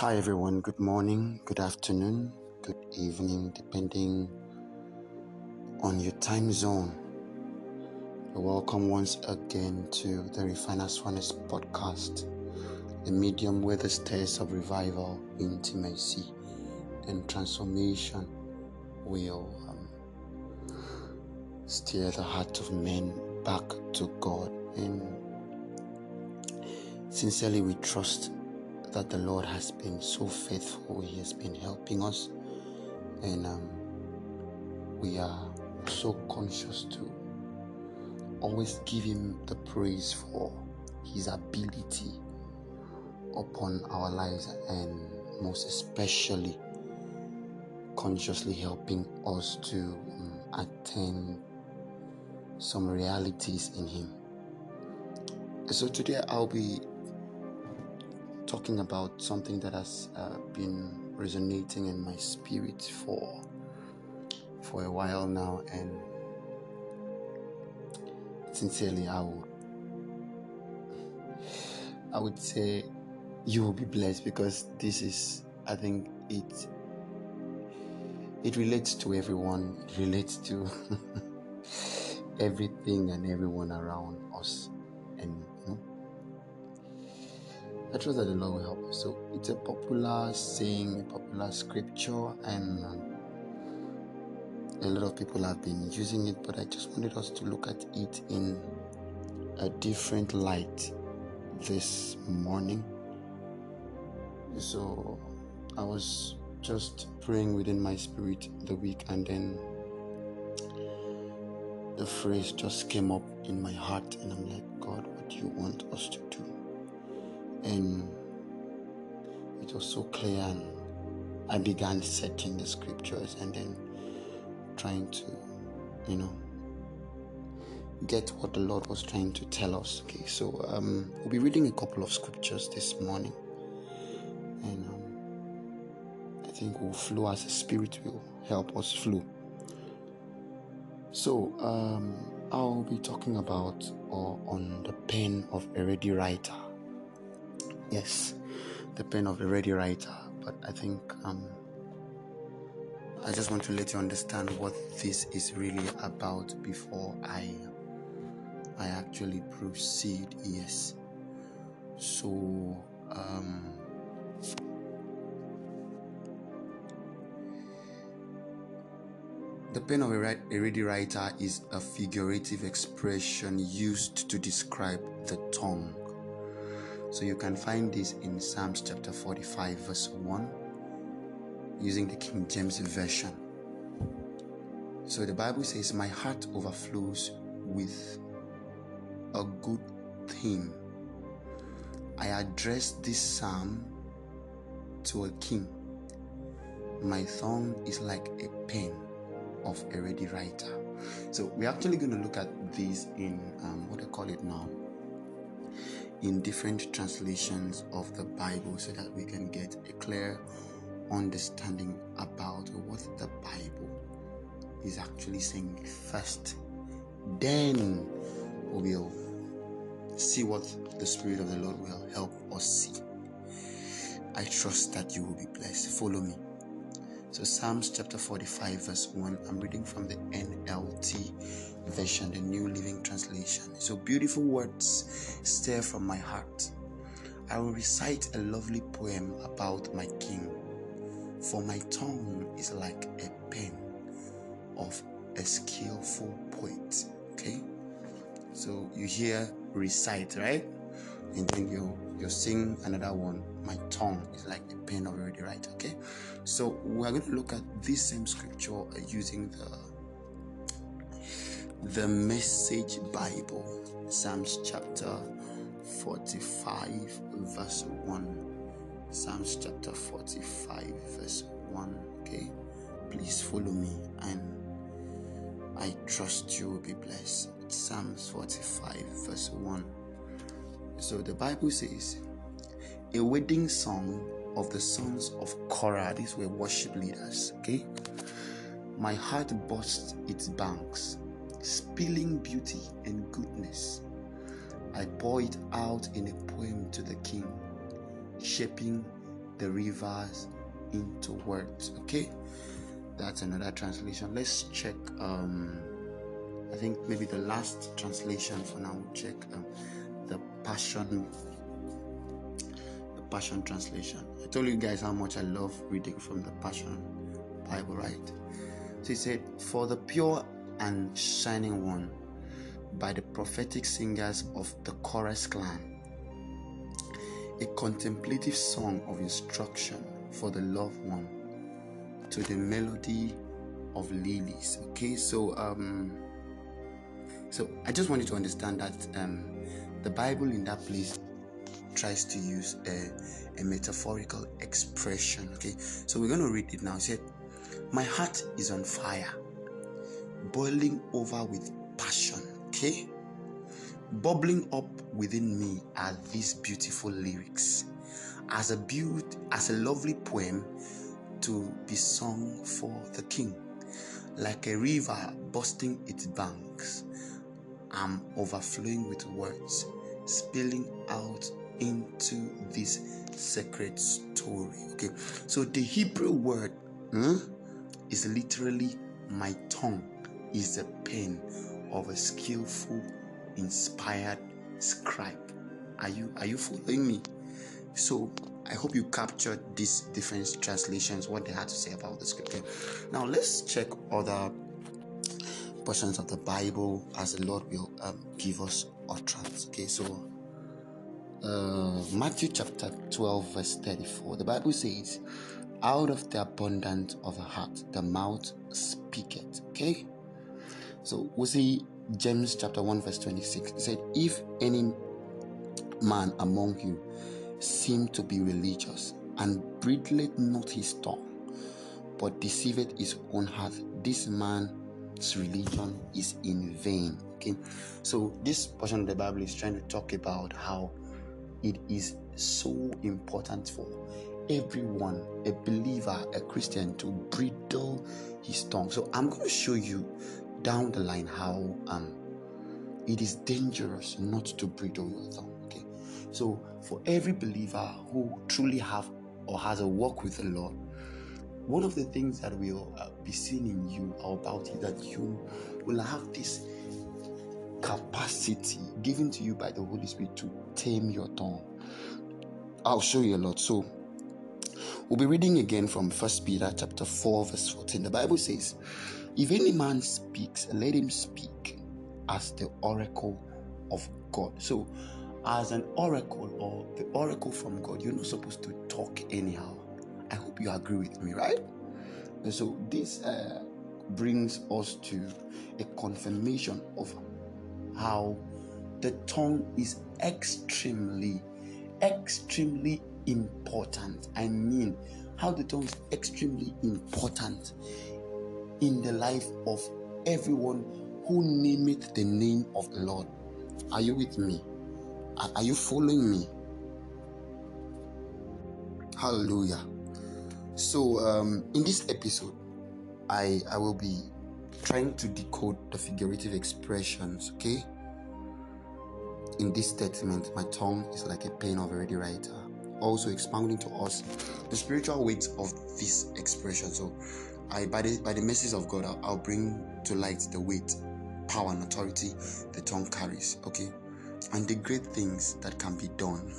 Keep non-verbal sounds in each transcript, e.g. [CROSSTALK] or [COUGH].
Hi, everyone. Good morning, good afternoon, good evening, depending on your time zone. Welcome once again to the Refiner's Furnace podcast, a medium where the stairs of revival, intimacy, and transformation will um, steer the heart of men back to God. And sincerely, we trust that the Lord has been so faithful. He has been helping us, and um, we are so conscious to always give Him the praise for His ability upon our lives, and most especially consciously helping us to um, attain some realities in Him. So today I'll be talking about something that has uh, been resonating in my spirit for for a while now and sincerely I would I would say you will be blessed because this is I think it it relates to everyone it relates to [LAUGHS] everything and everyone around us and trust that the Lord will help us. So it's a popular saying, a popular scripture, and um, a lot of people have been using it. But I just wanted us to look at it in a different light this morning. So I was just praying within my spirit the week, and then the phrase just came up in my heart, and I'm like, God, what do you want us to do? And it was so clear and i began searching the scriptures and then trying to you know get what the lord was trying to tell us. Okay so um, we'll be reading a couple of scriptures this morning. And um, i think we'll flow as the spirit will help us flow. So um, i'll be talking about or on the pen of a ready writer yes, the pen of a ready writer. But I think um, I just want to let you understand what this is really about before I I actually proceed. Yes. So um, The pen of a ready writer is a figurative expression used to describe the tongue so you can find this in Psalms chapter 45, verse 1, using the King James Version. So the Bible says, My heart overflows with a good theme. I address this psalm to a king. My tongue is like a pen of a ready writer. So we're actually going to look at this in um, what I call it now in different translations of the Bible so that we can get a clear understanding about what the Bible is actually saying first. Then we will see what the Spirit of the Lord will help us see. I trust that you will be blessed. Follow me. So, Psalms chapter 45, verse 1, I'm reading from the NLT version, the New Living Translation. So, beautiful words stir from my heart. I will recite a lovely poem about my king, for my tongue is like a pen of a skillful poet. Okay, so you hear recite, right? And then you you sing another one. My tongue is like a pen of a ready writer. Okay, so we're going to look at this same scripture uh, using the the Message Bible, Psalms chapter 45, verse 1. Psalms chapter 45, verse 1. Okay, please follow me and I trust you will be blessed. Psalms 45, verse 1. So the Bible says, A wedding song of the sons of Korah. These were worship leaders. Okay. My heart bursts its banks, spilling beauty and goodness. I pour it out in a poem to the king, shaping the rivers into words. Okay, that's another translation. Let's check. Um, I think maybe the last translation for now. We'll check um, the Passion. The Passion translation. I told you guys how much I love reading from the Passion Bible, right? So he said, "For the pure and shining one." By the prophetic singers of the Korah's clan, a contemplative song of instruction for the loved one to the melody of lilies. Okay so um so i just want you to understand that um the bible in that place tries to use a, a metaphorical expression. Okay so we're going to read it now. It said my heart is on fire boiling over with passion okay? Bubbling up within me are these beautiful lyrics. As a beaut as a lovely poem to be sung for the king. Like a river bursting its banks i'm overflowing with words spilling out into this sacred story okay? So the hebrew word hmm, is literally my tongue is the pen of a skillful inspired scribe. Are you are you following me? So I hope you captured these different translations, what they had to say about the scripture. Now let's check other portions of the Bible as the Lord will um, give us utterance. Okay, so uh, Matthew chapter 12, verse 34, the Bible says, Out of the abundance of the heart, the mouth speaketh. Okay, so we see James chapter 1, verse 26. It said, If any man among you seem to be religious and bridleth not his tongue, but deceiveth his own heart, this man's religion is in vain. Okay, so this portion of the Bible is trying to talk about how it is so important for everyone, a believer, a Christian, to bridle his tongue. So I'm going to show you down the line how um it is dangerous not to bridle your tongue. Okay, so for every believer who truly have or has a walk with the Lord, one of the things that will uh, be seen in you about you that you will have this capacity given to you by the Holy Spirit to tame your tongue. I'll show you a lot. So we'll be reading again from First Peter chapter 4, verse 14. The Bible says, if any man speaks, let him speak as the oracle of God. So, as an oracle or the oracle from God, you're not supposed to talk anyhow. I hope you agree with me, right? And so, this uh, brings us to a confirmation of how the tongue is extremely, extremely important. I mean, how the tongue is extremely important in the life of everyone who nameth the name of the Lord. Are you with me? Are you following me? Hallelujah. So, um, in this episode, I I will be trying to decode the figurative expressions. Okay. In this statement, my tongue is like a pen of a ready writer. Also expounding to us the spiritual weight of this expression. So, I by the by the message of God, I'll, I'll bring to light the weight, power, and authority the tongue carries. Okay, and the great things that can be done.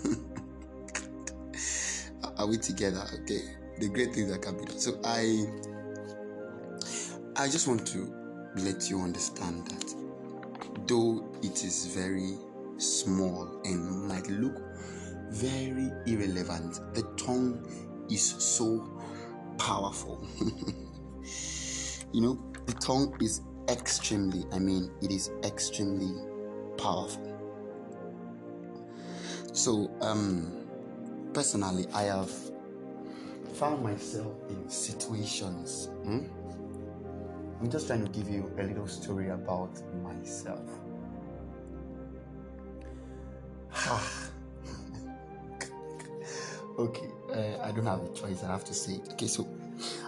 [LAUGHS] Are we together? Okay, the great things that can be done. So I, I just want to let you understand that though it is very small and might look very irrelevant, the tongue is so powerful. [LAUGHS] you know, the tongue is extremely, I mean, it is extremely powerful. So, um, personally, I have found myself in situations. Hmm? I'm just trying to give you a little story about myself. [LAUGHS] okay, uh, I don't have a choice. I have to say it. Okay, so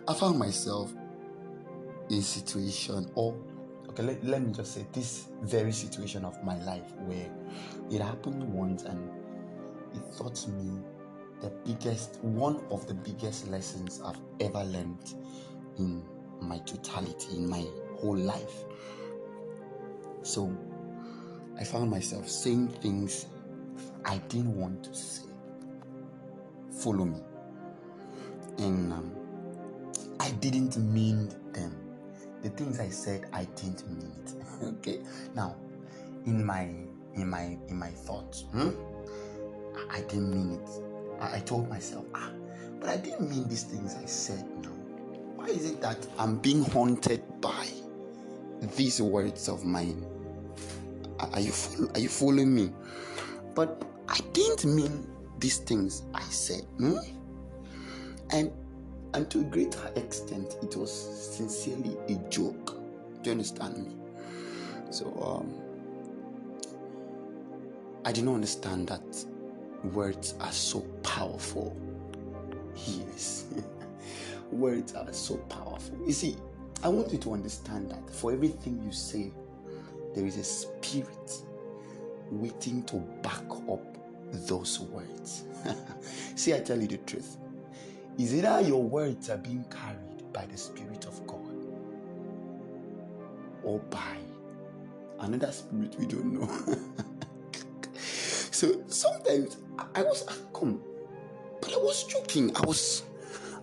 I found myself in situation or okay let, let me just say this very situation of my life where it happened once and it taught me the biggest, one of the biggest lessons I've ever learned in my totality, in my whole life. So I found myself saying things I didn't want to say. Follow me. And um, I didn't mean them. The things I said, I didn't mean it. [LAUGHS] okay. Now, in my in my in my thoughts, hmm? I didn't mean it. I, I told myself, ah, but I didn't mean these things I said. No. Why is it that I'm being haunted by these words of mine? Are you are you following me? But I didn't mean these things I said. Hmm? And and to a greater extent, it was sincerely a joke. Do you understand me? So um, I did not understand that words are so powerful. Yes, [LAUGHS] words are so powerful. You see, I want you to understand that for everything you say, there is a spirit waiting to back up those words. [LAUGHS] See, I tell you the truth. Is either your words are being carried by the Spirit of God or by another spirit we don't know. [LAUGHS] so sometimes I was ah, come, but I was joking. I was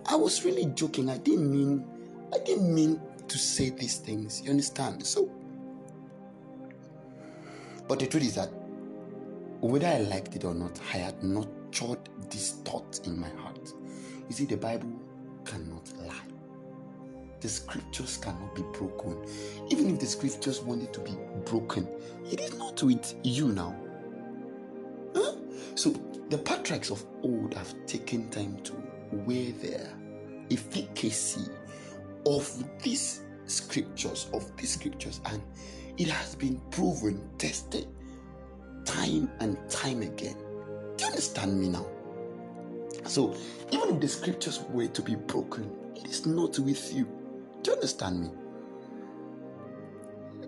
I was really joking. I didn't mean I didn't mean to say these things. You understand? So but the truth is that whether I liked it or not, I had not nurtured this thought in my heart. You see, the Bible cannot lie. The scriptures cannot be broken. Even if the scriptures wanted to be broken, it is not with you now. Huh? So the patriarchs of old have taken time to weigh their efficacy of these scriptures, of these scriptures, and it has been proven, tested time and time again. Do you understand me now? So, even if the scriptures were to be broken, it is not with you. Do you understand me?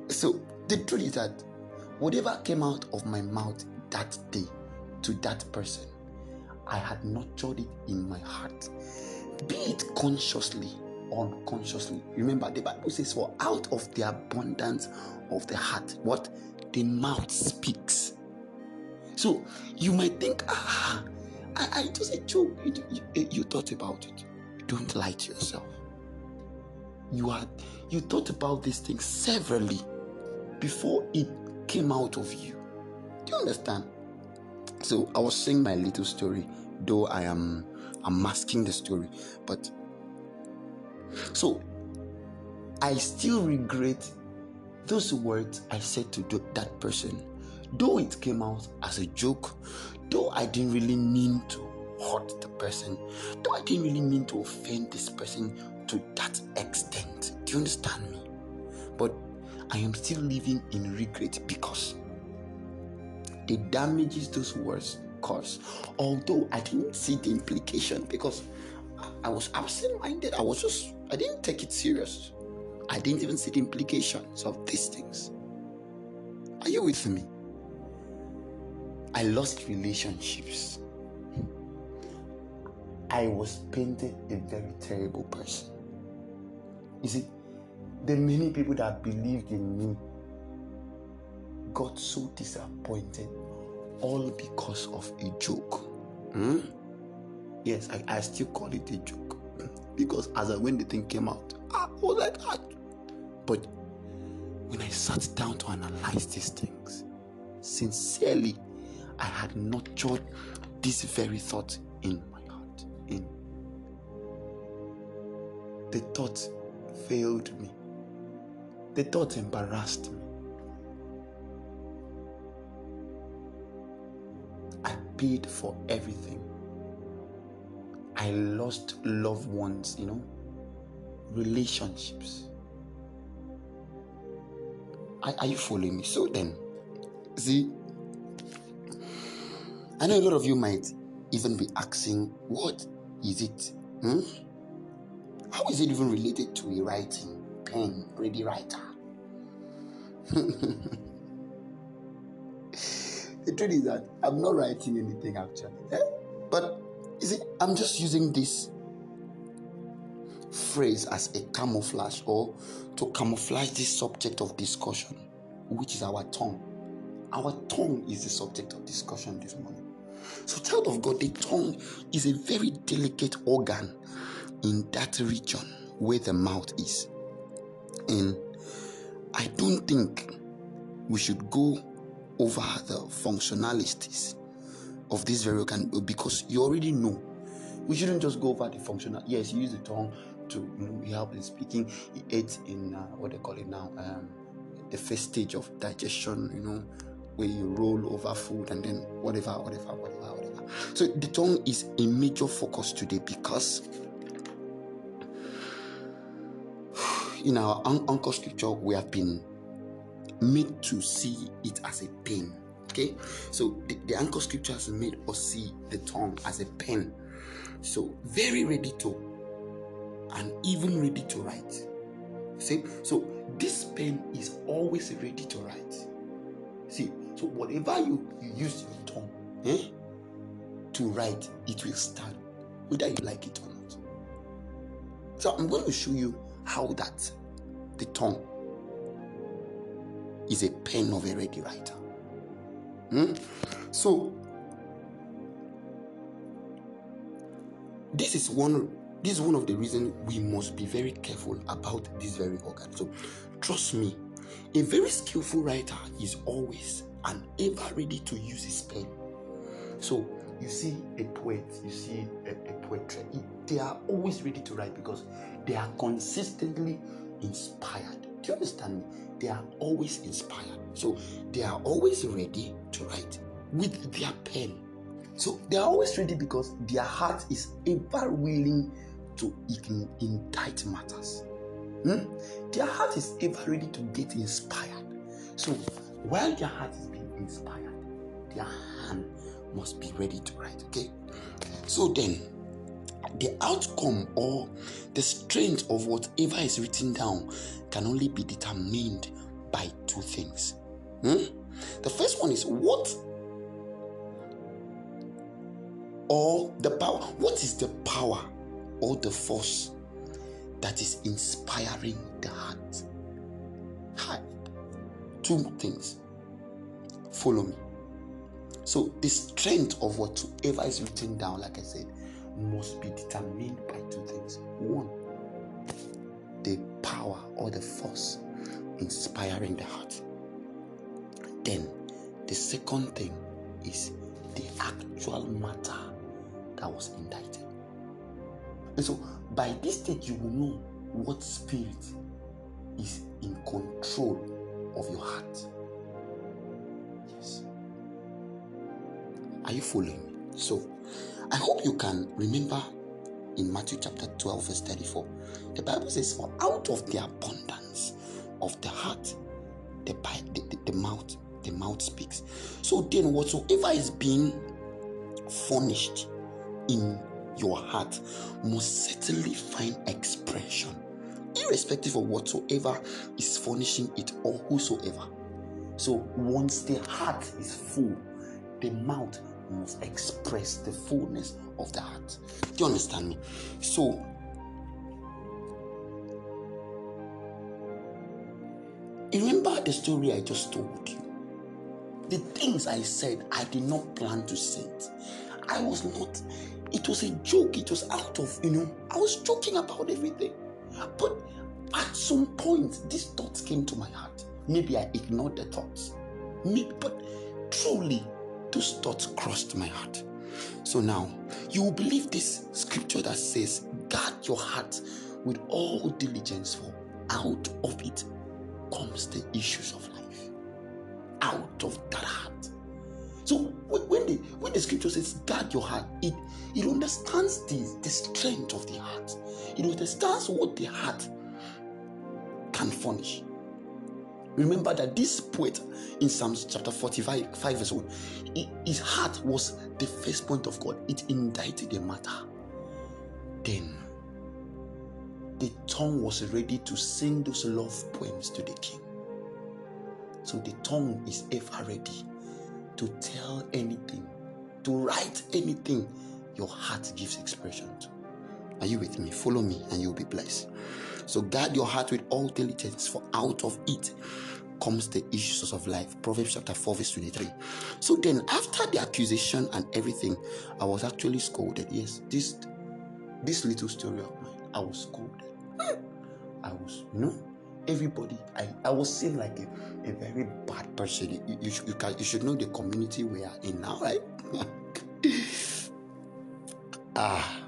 So, the truth is that whatever came out of my mouth that day to that person, I had nurtured it in my heart, be it consciously or unconsciously. Remember, the Bible says, For out of the abundance of the heart, what the mouth speaks. So you might think, ah, I, I just a joke. You, you, you thought about it. Don't lie to yourself. You had you thought about these things severally before it came out of you. Do you understand? So I was saying my little story, though I am I'm masking the story, but so I still regret those words I said to that person, though it came out as a joke, though I didn't really mean to hurt the person, though I didn't really mean to offend this person to that extent. Do you understand me? But I am still living in regret because the damages those words cause, although I didn't see the implication because I was absent minded. I was just, I didn't take it serious. I didn't even see the implications of these things. Are you with me? I lost relationships. I was painted a very terrible person. You see, the many people that believed in me got so disappointed all because of a joke. Hmm? Yes, I, I still call it a joke. [CLEARS THROAT] Because as I when the thing came out, I was like that. But when I sat down to analyze these things, sincerely, I had nurtured this very thought in my heart. In the thought failed me. The thought embarrassed me. I paid for everything. I lost loved ones, you know, relationships. Are, are you following me? So then, see, I know a lot of you might even be asking, what is it? Hmm? How is it even related to a writing, pen, ready writer? [LAUGHS] the truth is that I'm not writing anything actually, eh? but You see, I'm just using this phrase as a camouflage or to camouflage this subject of discussion, which is our tongue. Our tongue is the subject of discussion this morning. So, child of God, the tongue is a very delicate organ in that region where the mouth is. And I don't think we should go over the functionalities of this very organ because you already know. We shouldn't just go over the functional. Yes, you use the tongue to you know, help in speaking. It aids in uh, what they call it now, um, the first stage of digestion. You know, where you roll over food and then whatever, whatever, whatever, whatever. So the tongue is a major focus today because in our anchor scripture we have been made to see it as a pen. Okay, so the, the anchor scripture has made us see the tongue as a pen. So very ready to and even ready to write. See, so this pen is always ready to write. See, so whatever you, you use your tongue eh, to write, it will stand, whether you like it or not. So I'm going to show you how that the tongue is a pen of a ready writer. Hmm? So this is one this is one of the reasons we must be very careful about this very organ. So trust me, a very skillful writer is always and ever ready to use his pen. So you see a poet, you see a, a poetry, they are always ready to write because they are consistently inspired. Do you understand me? They are always inspired. So they are always ready to write with their pen. So they are always ready because their heart is ever willing to indite matters. Hmm? Their heart is ever ready to get inspired. So while their heart is inspired, their hand must be ready to write. Okay? So then, the outcome or the strength of whatever is written down can only be determined by two things. Hmm? The first one is what or the power. What is the power or the force that is inspiring the heart? Hi. Two things. Follow me. So the strength of whatever is written down, like I said, must be determined by two things. One, the power or the force inspiring the heart. Then the second thing is the actual matter that was indited. And so by this stage, you will know what spirit is in control of your heart. Are you following me? So I hope you can remember in Matthew chapter 12, verse 34. The Bible says, For out of the abundance of the heart, the, the, the, the mouth, the mouth speaks. So then, whatsoever is being furnished in your heart must certainly find expression, irrespective of whatsoever is furnishing it or whosoever. So once the heart is full, the mouth express the fullness of the heart. Do you understand me? So, remember the story I just told you. The things I said, I did not plan to say it. I was not, it was a joke. It was out of, you know, I was joking about everything. But at some point, these thoughts came to my heart. Maybe I ignored the thoughts. Maybe, but truly, those thoughts crossed my heart. So now, you will believe this scripture that says, Guard your heart with all diligence, for out of it comes the issues of life. Out of that heart. So when the when the scripture says guard your heart, it it understands the, the strength of the heart. It understands what the heart can furnish. Remember that this poet in Psalms chapter 45, 5 verse 1, his heart was the first point of God. It indited the matter. Then the tongue was ready to sing those love poems to the king. So the tongue is ever ready to tell anything, to write anything your heart gives expression to. Are you with me? Follow me and you'll be blessed. So guard your heart with all diligence, for out of it comes the issues of life. Proverbs chapter 4, verse 23. So then, after the accusation and everything, I was actually scolded. Yes, this this little story of mine, I was scolded. I was, know, everybody, I, I was seen like a, a very bad person. You, you, you, can, you should know the community we are in now, right? [LAUGHS] ah,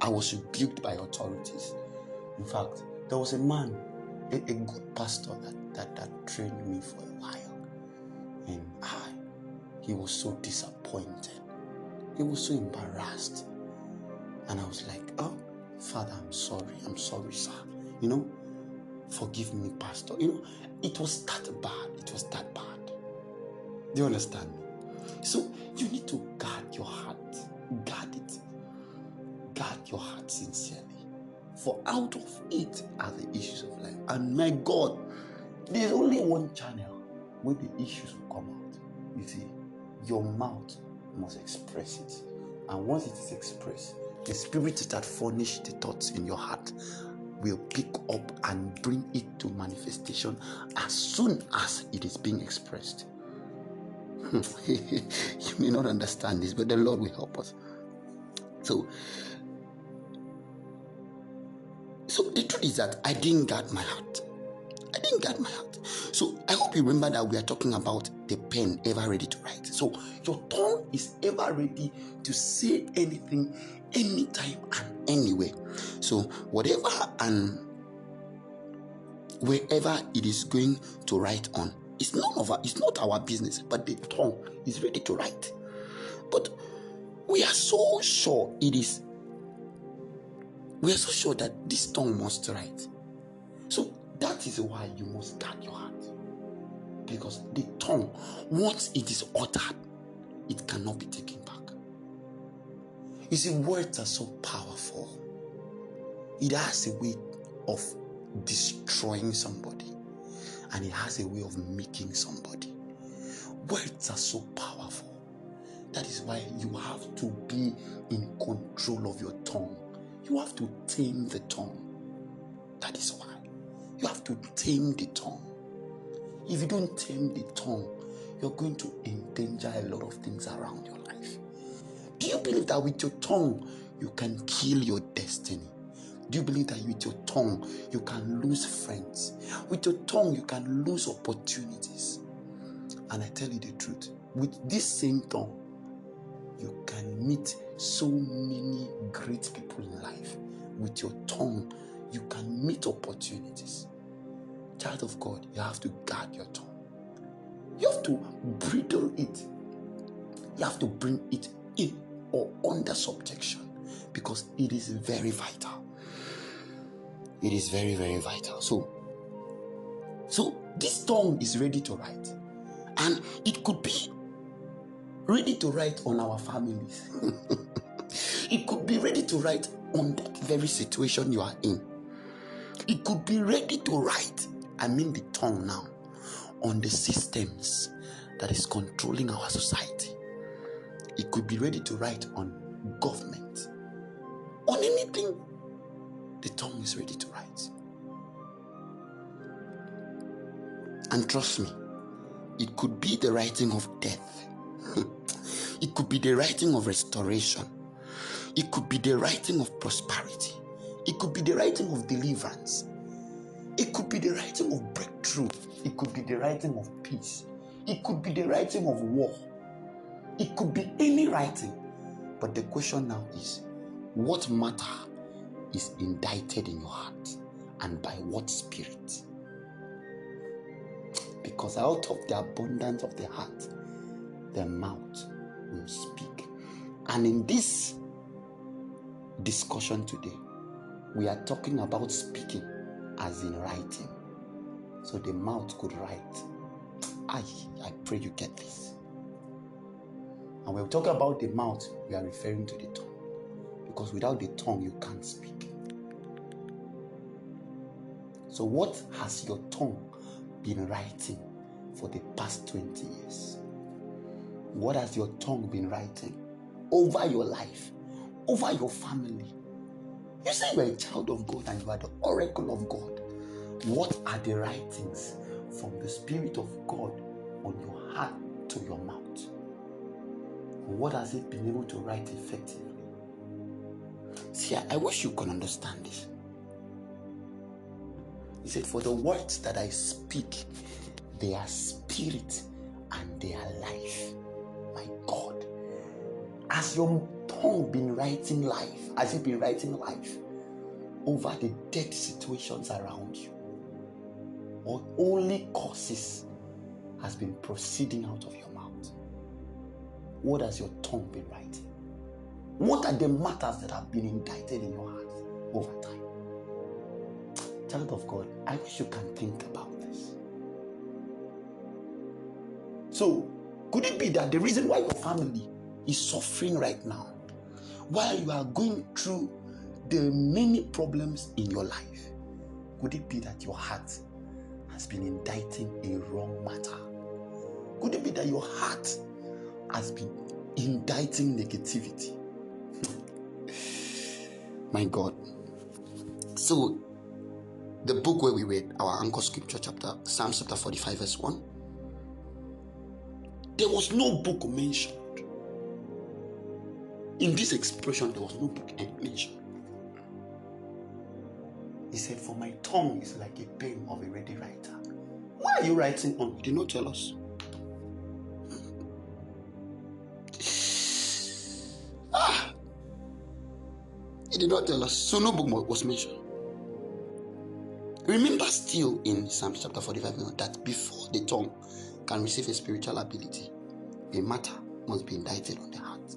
I was rebuked by authorities. In fact, there was a man, a, a good pastor that, that, that trained me for a while. And I, he was so disappointed. He was so embarrassed. And I was like, oh, Father, I'm sorry. I'm sorry, sir. You know, forgive me, Pastor. You know, it was that bad. It was that bad. Do you understand me? So you need to guard your heart. Guard it. Guard your heart sincerely. For out of it are the issues of life. And my God, there's only one channel where the issues will come out. You see, your mouth must express it. And once it is expressed, the spirit that furnish the thoughts in your heart will pick up and bring it to manifestation as soon as it is being expressed. [LAUGHS] you may not understand this, but the Lord will help us. So, so the truth is that I didn't guard my heart. I didn't guard my heart. So I hope you remember that we are talking about the pen ever ready to write. So your tongue is ever ready to say anything, anytime, and anywhere. So whatever and wherever it is going to write on, it's none of our, it's not our business, but the tongue is ready to write. But we are so sure it is. We are so sure that this tongue must write. So that is why you must guard your heart. Because the tongue, once it is uttered, it cannot be taken back. You see, words are so powerful. It has a way of destroying somebody, and it has a way of making somebody. Words are so powerful. That is why you have to be in control of your tongue. You have to tame the tongue. That is why. You have to tame the tongue. If you don't tame the tongue, you're going to endanger a lot of things around your life. Do you believe that with your tongue you can kill your destiny? Do you believe that with your tongue you can lose friends? With your tongue you can lose opportunities. And I tell you the truth, with this same tongue, you can meet so many great people in life. With your tongue, you can meet opportunities. Child of God, you have to guard your tongue. You have to bridle it. You have to bring it in or under subjection because it is very vital. It is very, very vital. So, so this tongue is ready to write, and it could be ready to write on our families. [LAUGHS] it could be ready to write on that very situation you are in. It could be ready to write, I mean the tongue now, on the systems that is controlling our society. It could be ready to write on government, on anything. The tongue is ready to write. And trust me, it could be the writing of death. It could be the writing of restoration. It could be the writing of prosperity. It could be the writing of deliverance. It could be the writing of breakthrough. It could be the writing of peace. It could be the writing of war. It could be any writing. But the question now is what matter is indited in your heart and by what spirit? Because out of the abundance of the heart, the mouth will speak. And in this discussion today, we are talking about speaking as in writing. So the mouth could write. I, I pray you get this. And when we talk about the mouth, we are referring to the tongue. Because without the tongue, you can't speak. So, what has your tongue been writing for the past 20 years? What has your tongue been writing over your life over your family. You say you're a child of God and you are the oracle of God. What are the writings from the Spirit of God on your heart to your mouth? What has it been able to write effectively? See, I wish you could understand this. He said, For the words that I speak, they are spirit and they are life. My God. Has your tongue been writing life? Has it been writing life over the dead situations around you? Or only causes has been proceeding out of your mouth? What has your tongue been writing? What are the matters that have been indited in your heart over time? Child of God, I wish you can think about this. So, could it be that the reason why your family is suffering right now, while you are going through the many problems in your life, could it be that your heart has been inditing a wrong matter? Could it be that your heart has been inditing negativity? [LAUGHS] My God. So, the book where we read our anchor scripture chapter, Psalm chapter 45, verse 1, there was no book mentioned. In this expression, there was no book mentioned. He said, For my tongue is like a pen of a ready writer. Why are you writing on? He did not tell us. ah! He did not tell us. So no book was mentioned. Remember still in Psalm chapter 45 that before the tongue can receive a spiritual ability, a matter must be indited on the heart.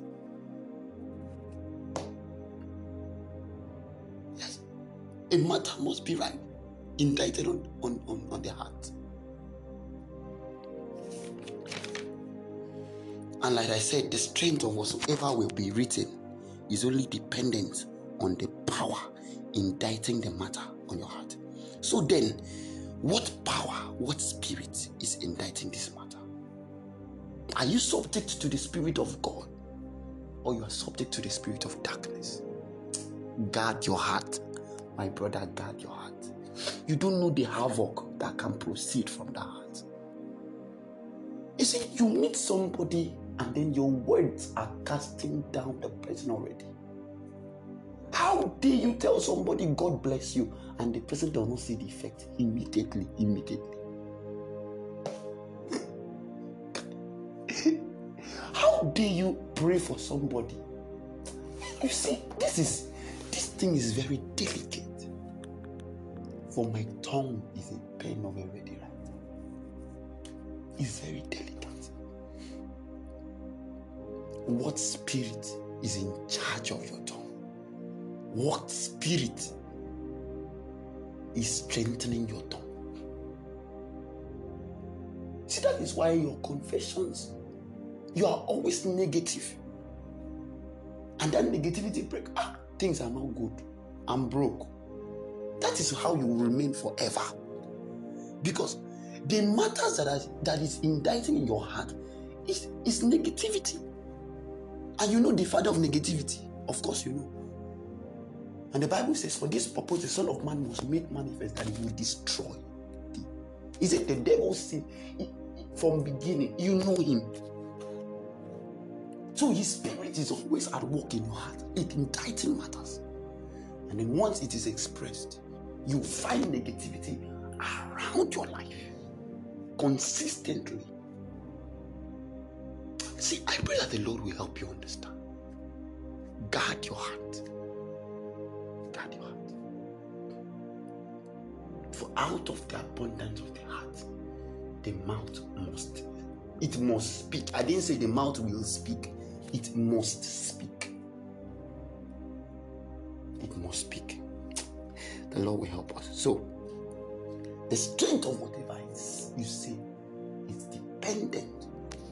Yes. A matter must be right, indited on, on, on, on the heart. And like I said, the strength of whatsoever will be written is only dependent on the power inditing the matter on your heart. So then, what power, what spirit is inditing this matter? Are you subject to the spirit of God or you are subject to the spirit of darkness? Guard your heart, my brother, guard your heart. You don't know the havoc that can proceed from the heart. You see, you meet somebody and then your words are casting down the person already. How dare you tell somebody God bless you and the person does not see the effect immediately? Immediately. [LAUGHS] How dare you pray for somebody? You see, this is this thing is very delicate. For my tongue is a pen of a ready writer. It's very delicate. What spirit is in charge of your tongue? What spirit is strengthening your tongue? See, that is why your confessions, you are always negative. And that negativity break, ah, things are not good. I'm broke. That is how you will remain forever. Because the matters that, are, that is inditing in your heart is, is negativity. And you know the father of negativity. Of course, you know. And the Bible says, For this purpose, the Son of Man was made manifest that he will destroy. He said, The devil sin from beginning, you know him. So his spirit is always at work in your heart. It inditing matters. And then once it is expressed, you find negativity around your life consistently. See, I pray that the Lord will help you understand. Guard your heart. Out of the abundance of the heart, the mouth must it must speak. I didn't say the mouth will speak, it must speak. It must speak. The Lord will help us. So, the strength of whatever you say is dependent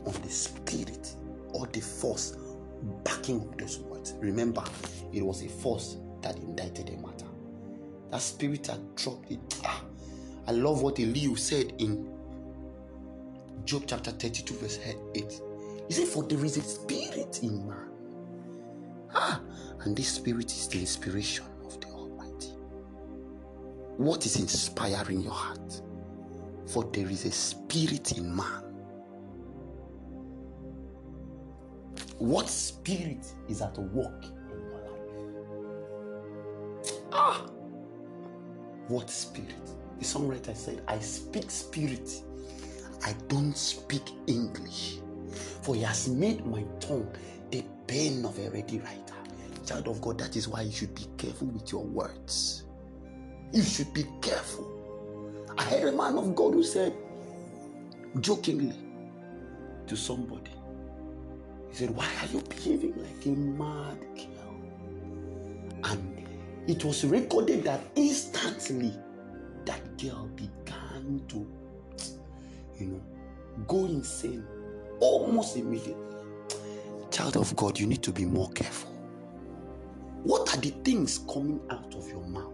on the spirit or the force backing up those words. Remember, it was a force that indited the matter. That spirit had dropped it. Ah, I love what Elihu said in Job chapter 32, verse 8. He said, For there is a spirit in man. Ah, And this spirit is the inspiration of the Almighty. What is inspiring your heart? For there is a spirit in man. What spirit is at work in your life? Ah! What spirit? The songwriter said, I speak spirit, I don't speak English. For he has made my tongue the pen of a ready writer. Child of God, that is why you should be careful with your words. You should be careful. I heard a man of God who said, jokingly, to somebody, he said, Why are you behaving like a mad girl? And it was recorded that instantly that girl began to, you know, go insane almost immediately. Child of God, you need to be more careful. What are the things coming out of your mouth?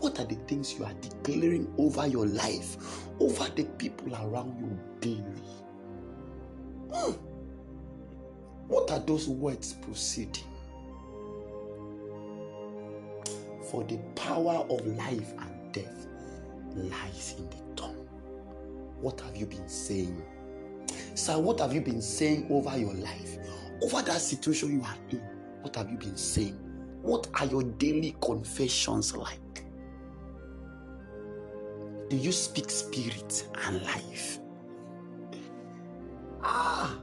What are the things you are declaring over your life, over the people around you daily? Hmm. What are those words proceeding? For the power of life and death lies in the tongue. What have you been saying? Sir, what have you been saying over your life? Over that situation you are in? What have you been saying? What are your daily confessions like? Do you speak spirit and life? Ah,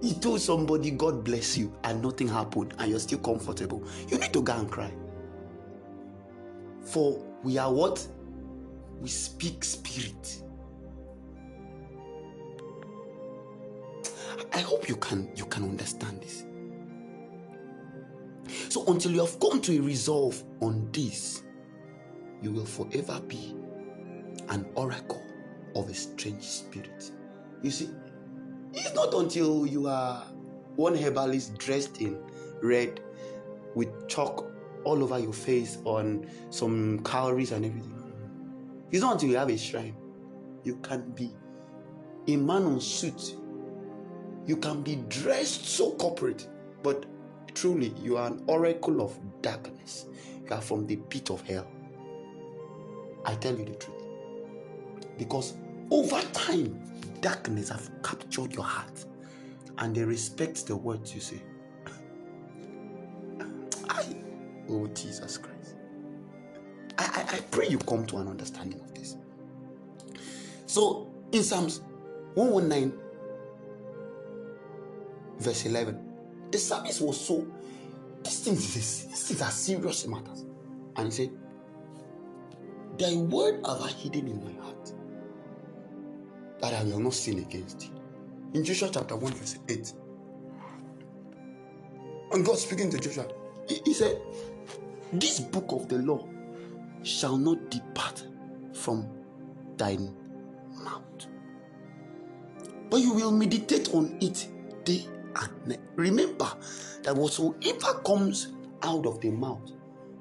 you told somebody, God bless you, and nothing happened, and you're still comfortable. You need to go and cry. For we are what? We speak spirit. I hope you can you can understand this. So until you have come to a resolve on this, you will forever be an oracle of a strange spirit. You see, it's not until you are one herbalist dressed in red with chalk all over your face on some calories and everything. It's not until you have a shrine. You can be a man on suit. You can be dressed so corporate, but truly you are an oracle of darkness. You are from the pit of hell. I tell you the truth. Because over time, darkness have captured your heart and they respect the words you say. Oh Jesus Christ. I, I, I pray you come to an understanding of this. So in Psalms 119, verse 11, the psalmist was so, this thing is, this is a serious matter. And he said, Thy word have I hidden in my heart that I will not sin against thee. In Joshua chapter 1, verse 8. And God speaking to Joshua, he, he said, This book of the law shall not depart from thine mouth, but you will meditate on it day and night. Remember that whatsoever comes out of the mouth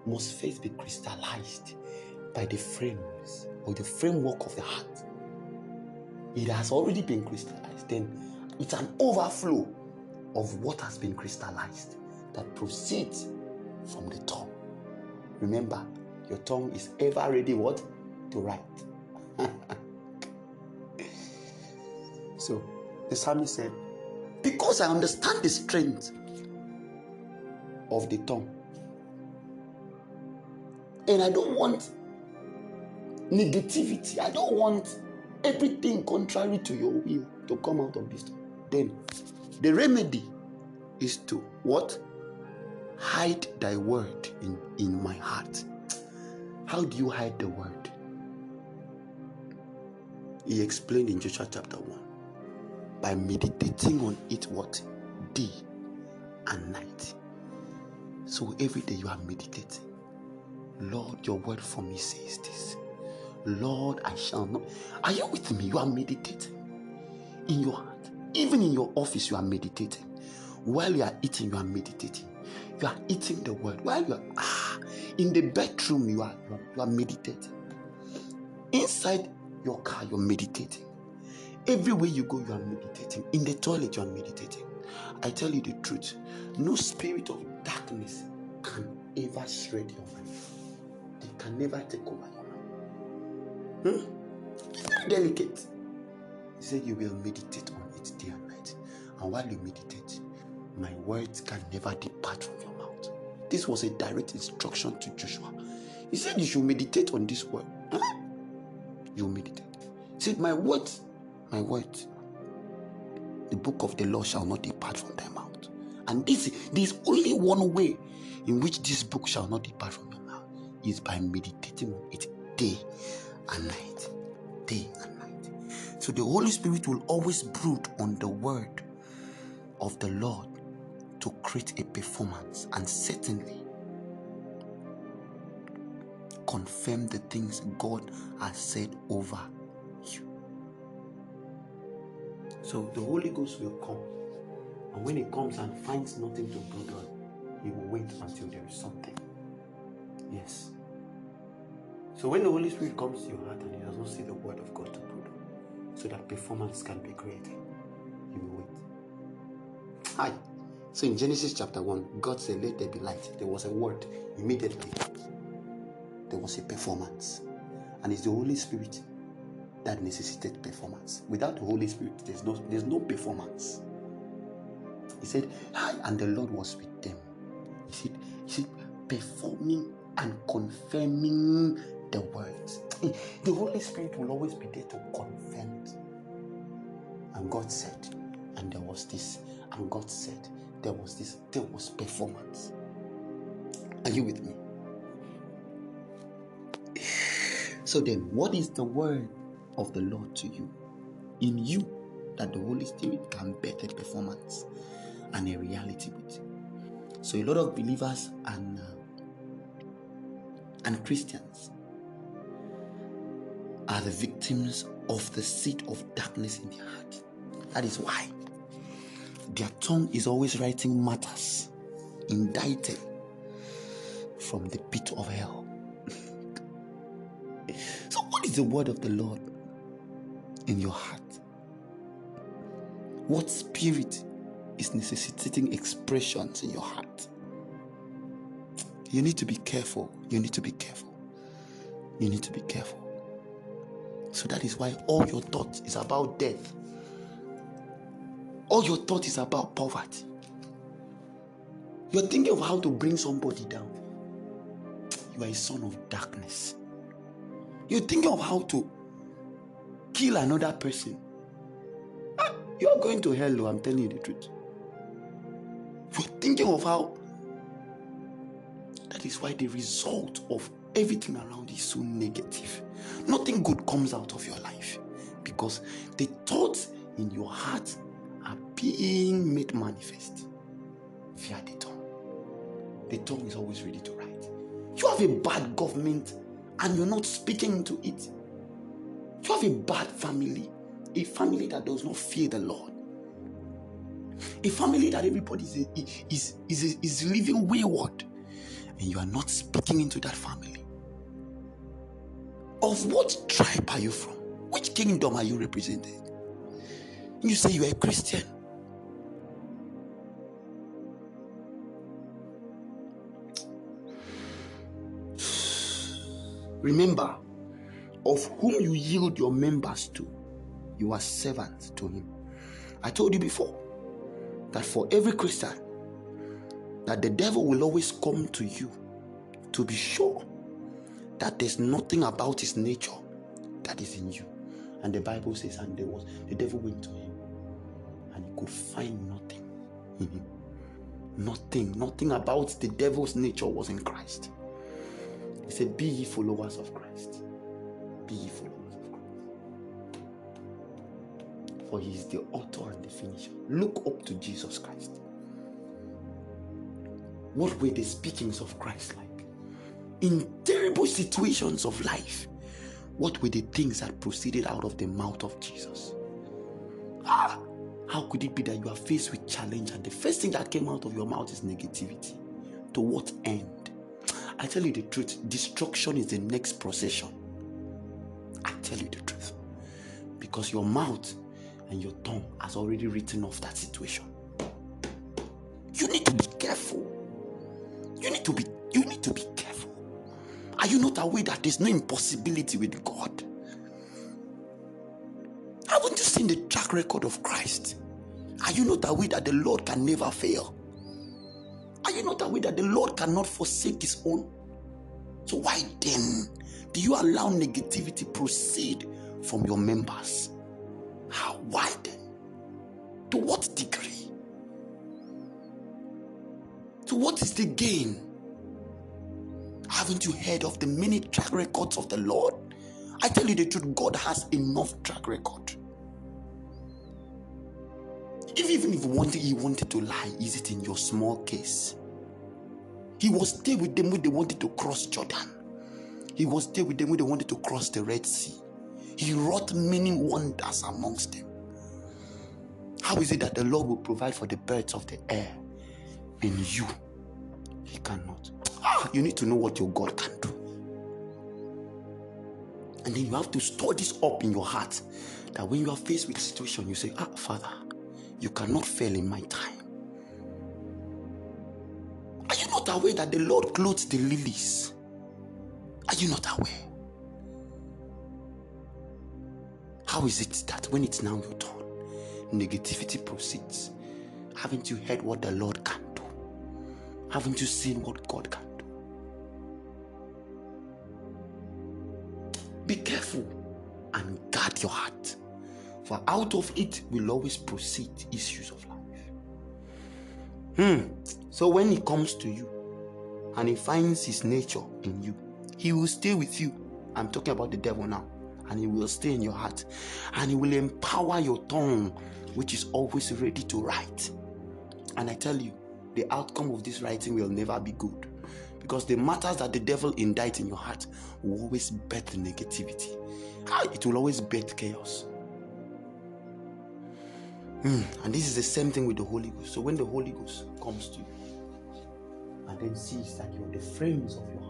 must first be crystallized by the frames or the framework of the heart it has already been crystallized, then it's an overflow of what has been crystallized that proceeds from the tongue. Remember, your tongue is ever ready what? To write. [LAUGHS] so the psalmist said, Because I understand the strength of the tongue, and I don't want negativity, I don't want everything contrary to your will to come out of this. Then the remedy is to what? Hide thy word in, in my heart. How do you hide the word? He explained in Joshua chapter 1 by meditating on it what? Day and night. So every day you are meditating. Lord, your word for me says this. Lord, I shall not. Are you with me? You are meditating in your heart. Even in your office, you are meditating. While you are eating, you are meditating. You are eating the word. While you are ah, in the bedroom, you are, you are, you are meditating. Inside your car, you're meditating. Everywhere you go, you are meditating. In the toilet, you are meditating. I tell you the truth. No spirit of darkness can ever shred your mind. They can never take over your mind. Hmm? It's very delicate. He said, You will meditate on it day and night. And while you meditate, my words can never depart from your mouth. This was a direct instruction to Joshua. He said, You should meditate on this word. Huh? You meditate. He said, My words, my words, the book of the law shall not depart from thy mouth. And this, this only one way in which this book shall not depart from your mouth is by meditating on it day and night. Day and night. So the Holy Spirit will always brood on the word of the Lord to create a performance and certainly confirm the things God has said over you. So the Holy Ghost will come. And when he comes and finds nothing to brood on, he will wait until there is something. Yes. So when the Holy Spirit comes to your heart and he does not see the word of God to brood on, so that performance can be created, he will wait. Hi. So in Genesis chapter 1, God said, Let there be light. There was a word immediately. There was a performance. And it's the Holy Spirit that necessitated performance. Without the Holy Spirit, there's no there's no performance. He said, Hi, and the Lord was with them. He said, he said, performing and confirming the words. The Holy Spirit will always be there to confirm it. And God said, and there was this, and God said, there was this, there was performance. Are you with me? So then, what is the word of the Lord to you? In you, that the Holy Spirit can better performance and a reality with. You? So a lot of believers and uh, and Christians are the victims of the seed of darkness in their heart. That is why their tongue is always writing matters indited from the pit of hell. [LAUGHS] so, what is the word of the Lord in your heart? What spirit is necessitating expressions in your heart? You need to be careful. You need to be careful. You need to be careful. So that is why all your thoughts is about death. All your thought is about poverty. You're thinking of how to bring somebody down. You are a son of darkness. You're thinking of how to kill another person. Ah, you're going to hell, I'm telling you the truth. You're thinking of how. That is why the result of everything around is so negative. Nothing good comes out of your life because the thoughts in your heart being made manifest via the tongue. The tongue is always ready to write. You have a bad government and you're not speaking into it. You have a bad family, a family that does not fear the Lord, a family that everybody is, is, is, is living wayward, and you are not speaking into that family. Of what tribe are you from? Which kingdom are you represented? You say you are a Christian. Remember, of whom you yield your members to, you are servants to him. I told you before that for every Christian, that the devil will always come to you to be sure that there's nothing about his nature that is in you. And the Bible says, and there was the devil went to him and he could find nothing in him. Nothing, nothing about the devil's nature was in Christ. He said, Be ye followers of Christ. Be ye followers of Christ. For he is the author and the finisher. Look up to Jesus Christ. What were the speakings of Christ like? In terrible situations of life, what were the things that proceeded out of the mouth of Jesus? Ah, how could it be that you are faced with challenge and the first thing that came out of your mouth is negativity? To what end? I tell you the truth, destruction is the next procession. I tell you the truth. Because your mouth and your tongue has already written off that situation. You need to be careful. You need to be you need to be careful. Are you not aware that there's no impossibility with God? Haven't you seen the track record of Christ? Are you not aware that the Lord can never fail? Aware that the Lord cannot forsake his own? So why then do you allow negativity proceed from your members? How why then? To what degree? To what is the gain? Haven't you heard of the many track records of the Lord? I tell you the truth, God has enough track record. If even if wanted, he wanted to lie, is it in your small case? He was there with them when they wanted to cross Jordan. He was there with them when they wanted to cross the Red Sea. He wrought many wonders amongst them. How is it that the Lord will provide for the birds of the air in you? He cannot. Ah, you need to know what your God can do. And then you have to store this up in your heart that when you are faced with a situation, you say, Ah, Father, you cannot fail in my time. Aware that the Lord clothes the lilies? Are you not aware? How is it that when it's now your turn, negativity proceeds? Haven't you heard what the Lord can do? Haven't you seen what God can do? Be careful and guard your heart, for out of it will always proceed issues of life. Hmm. So when it comes to you and he finds his nature in you, he will stay with you. I'm talking about the devil now. And he will stay in your heart. And he will empower your tongue, which is always ready to write. And I tell you, the outcome of this writing will never be good. Because the matters that the devil indites in your heart will always birth negativity. It will always birth chaos. Mm. And this is the same thing with the Holy Ghost. So when the Holy Ghost comes to you and then sees that you're the frames of your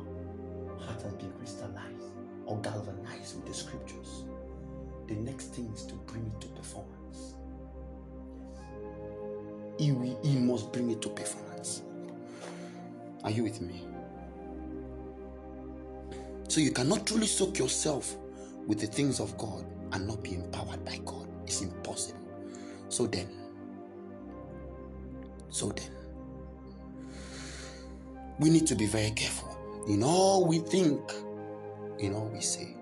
heart has been crystallized or galvanized with the scriptures, the next thing is to bring it to performance. He, will, he must bring it to performance. Are you with me? So you cannot truly soak yourself with the things of God and not be empowered by God. It's impossible. So then, so then, we need to be very careful in all we think, in all we say.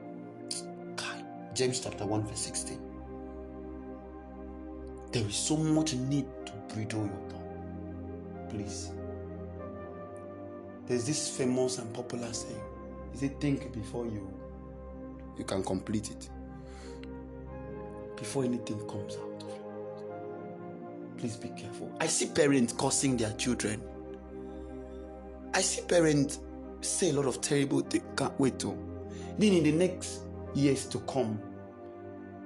God, James chapter 1, verse 16. There is so much need to bridle your tongue. Please. There's this famous and popular saying. Is it think before you you can complete it? Before anything comes out. of you. Please be careful. I see parents cursing their children. I see parents say a lot of terrible things. Can't wait to. Then in the next years to come,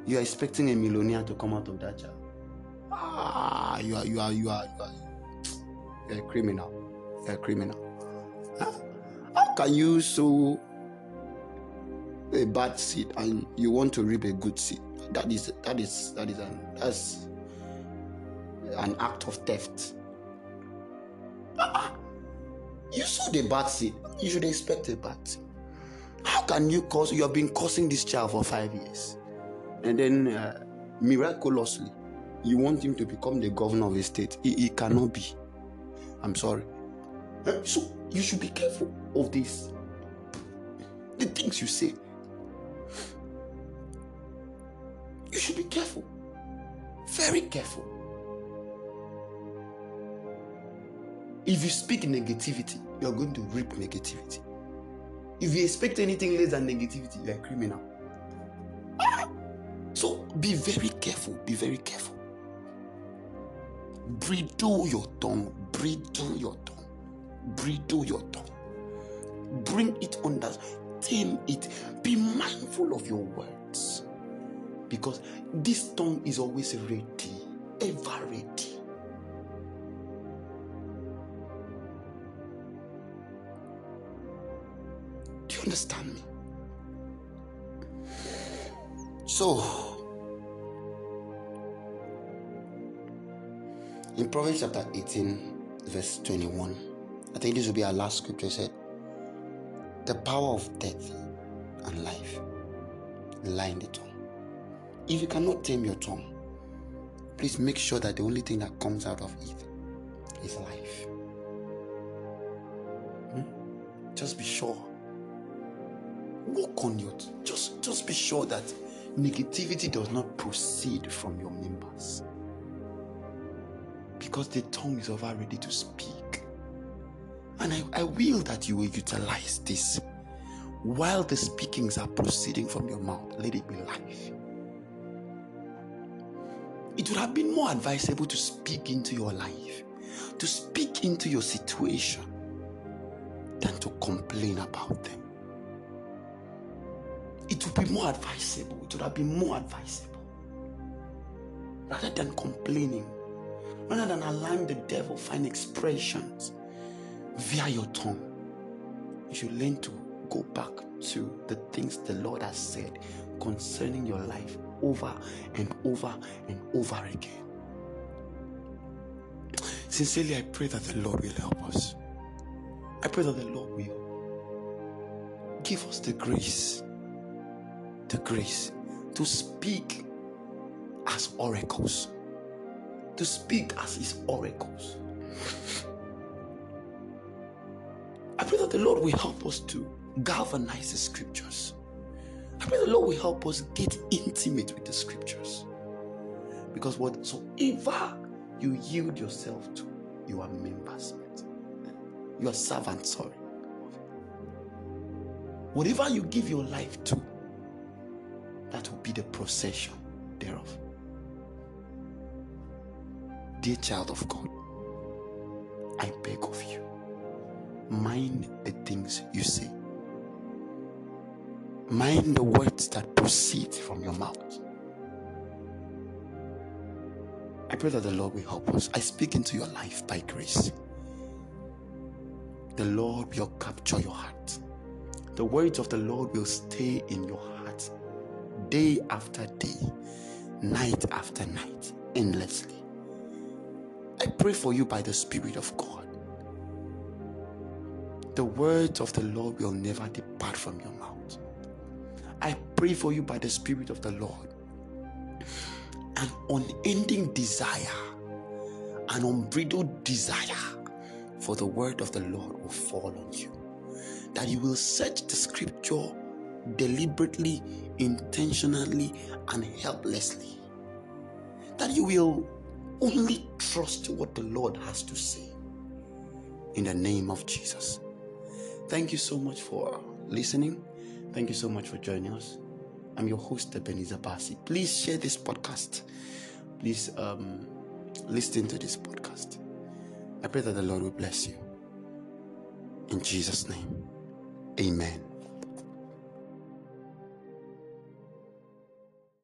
you are expecting a millionaire to come out of that child. Ah, you are, you are, you are, you are, you're a criminal. You're a criminal. How can you sow a bad seed and you want to reap a good seed? That is, that is, that is, an, that's an act of theft. You saw the bad seed. You should expect a bad seed. How can you cause? You have been causing this child for five years, and then uh, miraculously, you want him to become the governor of a state. He, he cannot be. I'm sorry. So you should be careful of this. The things you say. You should be careful. Very careful. If you speak negativity, you are going to reap negativity. If you expect anything less than negativity, you're a criminal. So be very careful. Be very careful. Bridle your tongue. Bridle your tongue. Bridle your tongue. Bring it under. Tame it. Be mindful of your words. Because this tongue is always ready. Ever ready. Understand me? So, in Proverbs chapter 18, verse 21, I think this will be our last scripture. It said, The power of death and life lie in the tongue. If you cannot tame your tongue, please make sure that the only thing that comes out of it is life. Hmm? Just be sure. Work on your just just be sure that negativity does not proceed from your members. Because the tongue is over ready to speak. And I, I will that you will utilize this. While the speakings are proceeding from your mouth, let it be life. It would have been more advisable to speak into your life, to speak into your situation, than to complain about them. It would be more advisable, it would have been more advisable. Rather than complaining, rather than allowing the devil find expressions via your tongue, you should learn to go back to the things the Lord has said concerning your life over and over and over again. Sincerely, I pray that the Lord will help us. I pray that the Lord will give us the grace, the grace to speak as oracles, to speak as His oracles. I pray that the Lord will help us to galvanize the scriptures I pray the Lord will help us get intimate with the scriptures. Because whatsoever you yield yourself to, you are members. You are servants, sorry. Whatever you give your life to, that will be the procession thereof. Dear child of God, I beg of you, mind the things you say Mind the words that proceed from your mouth. I pray that the Lord will help us. I speak into your life by grace. The Lord will capture your heart. The words of the Lord will stay in your heart day after day, night after night, endlessly. I pray for you by the Spirit of God. The words of the Lord will never depart from your mouth. I pray for you by the Spirit of the Lord. An unending desire, an unbridled desire for the word of the Lord will fall on you. That you will search the scripture deliberately, intentionally, and helplessly. That you will only trust what the Lord has to say. In the name of Jesus. Thank you so much for listening. Thank you so much for joining us. I'm your host, Ebenezer Basi. Please share this podcast. Please um, listen to this podcast. I pray that the Lord will bless you. In Jesus' name, amen.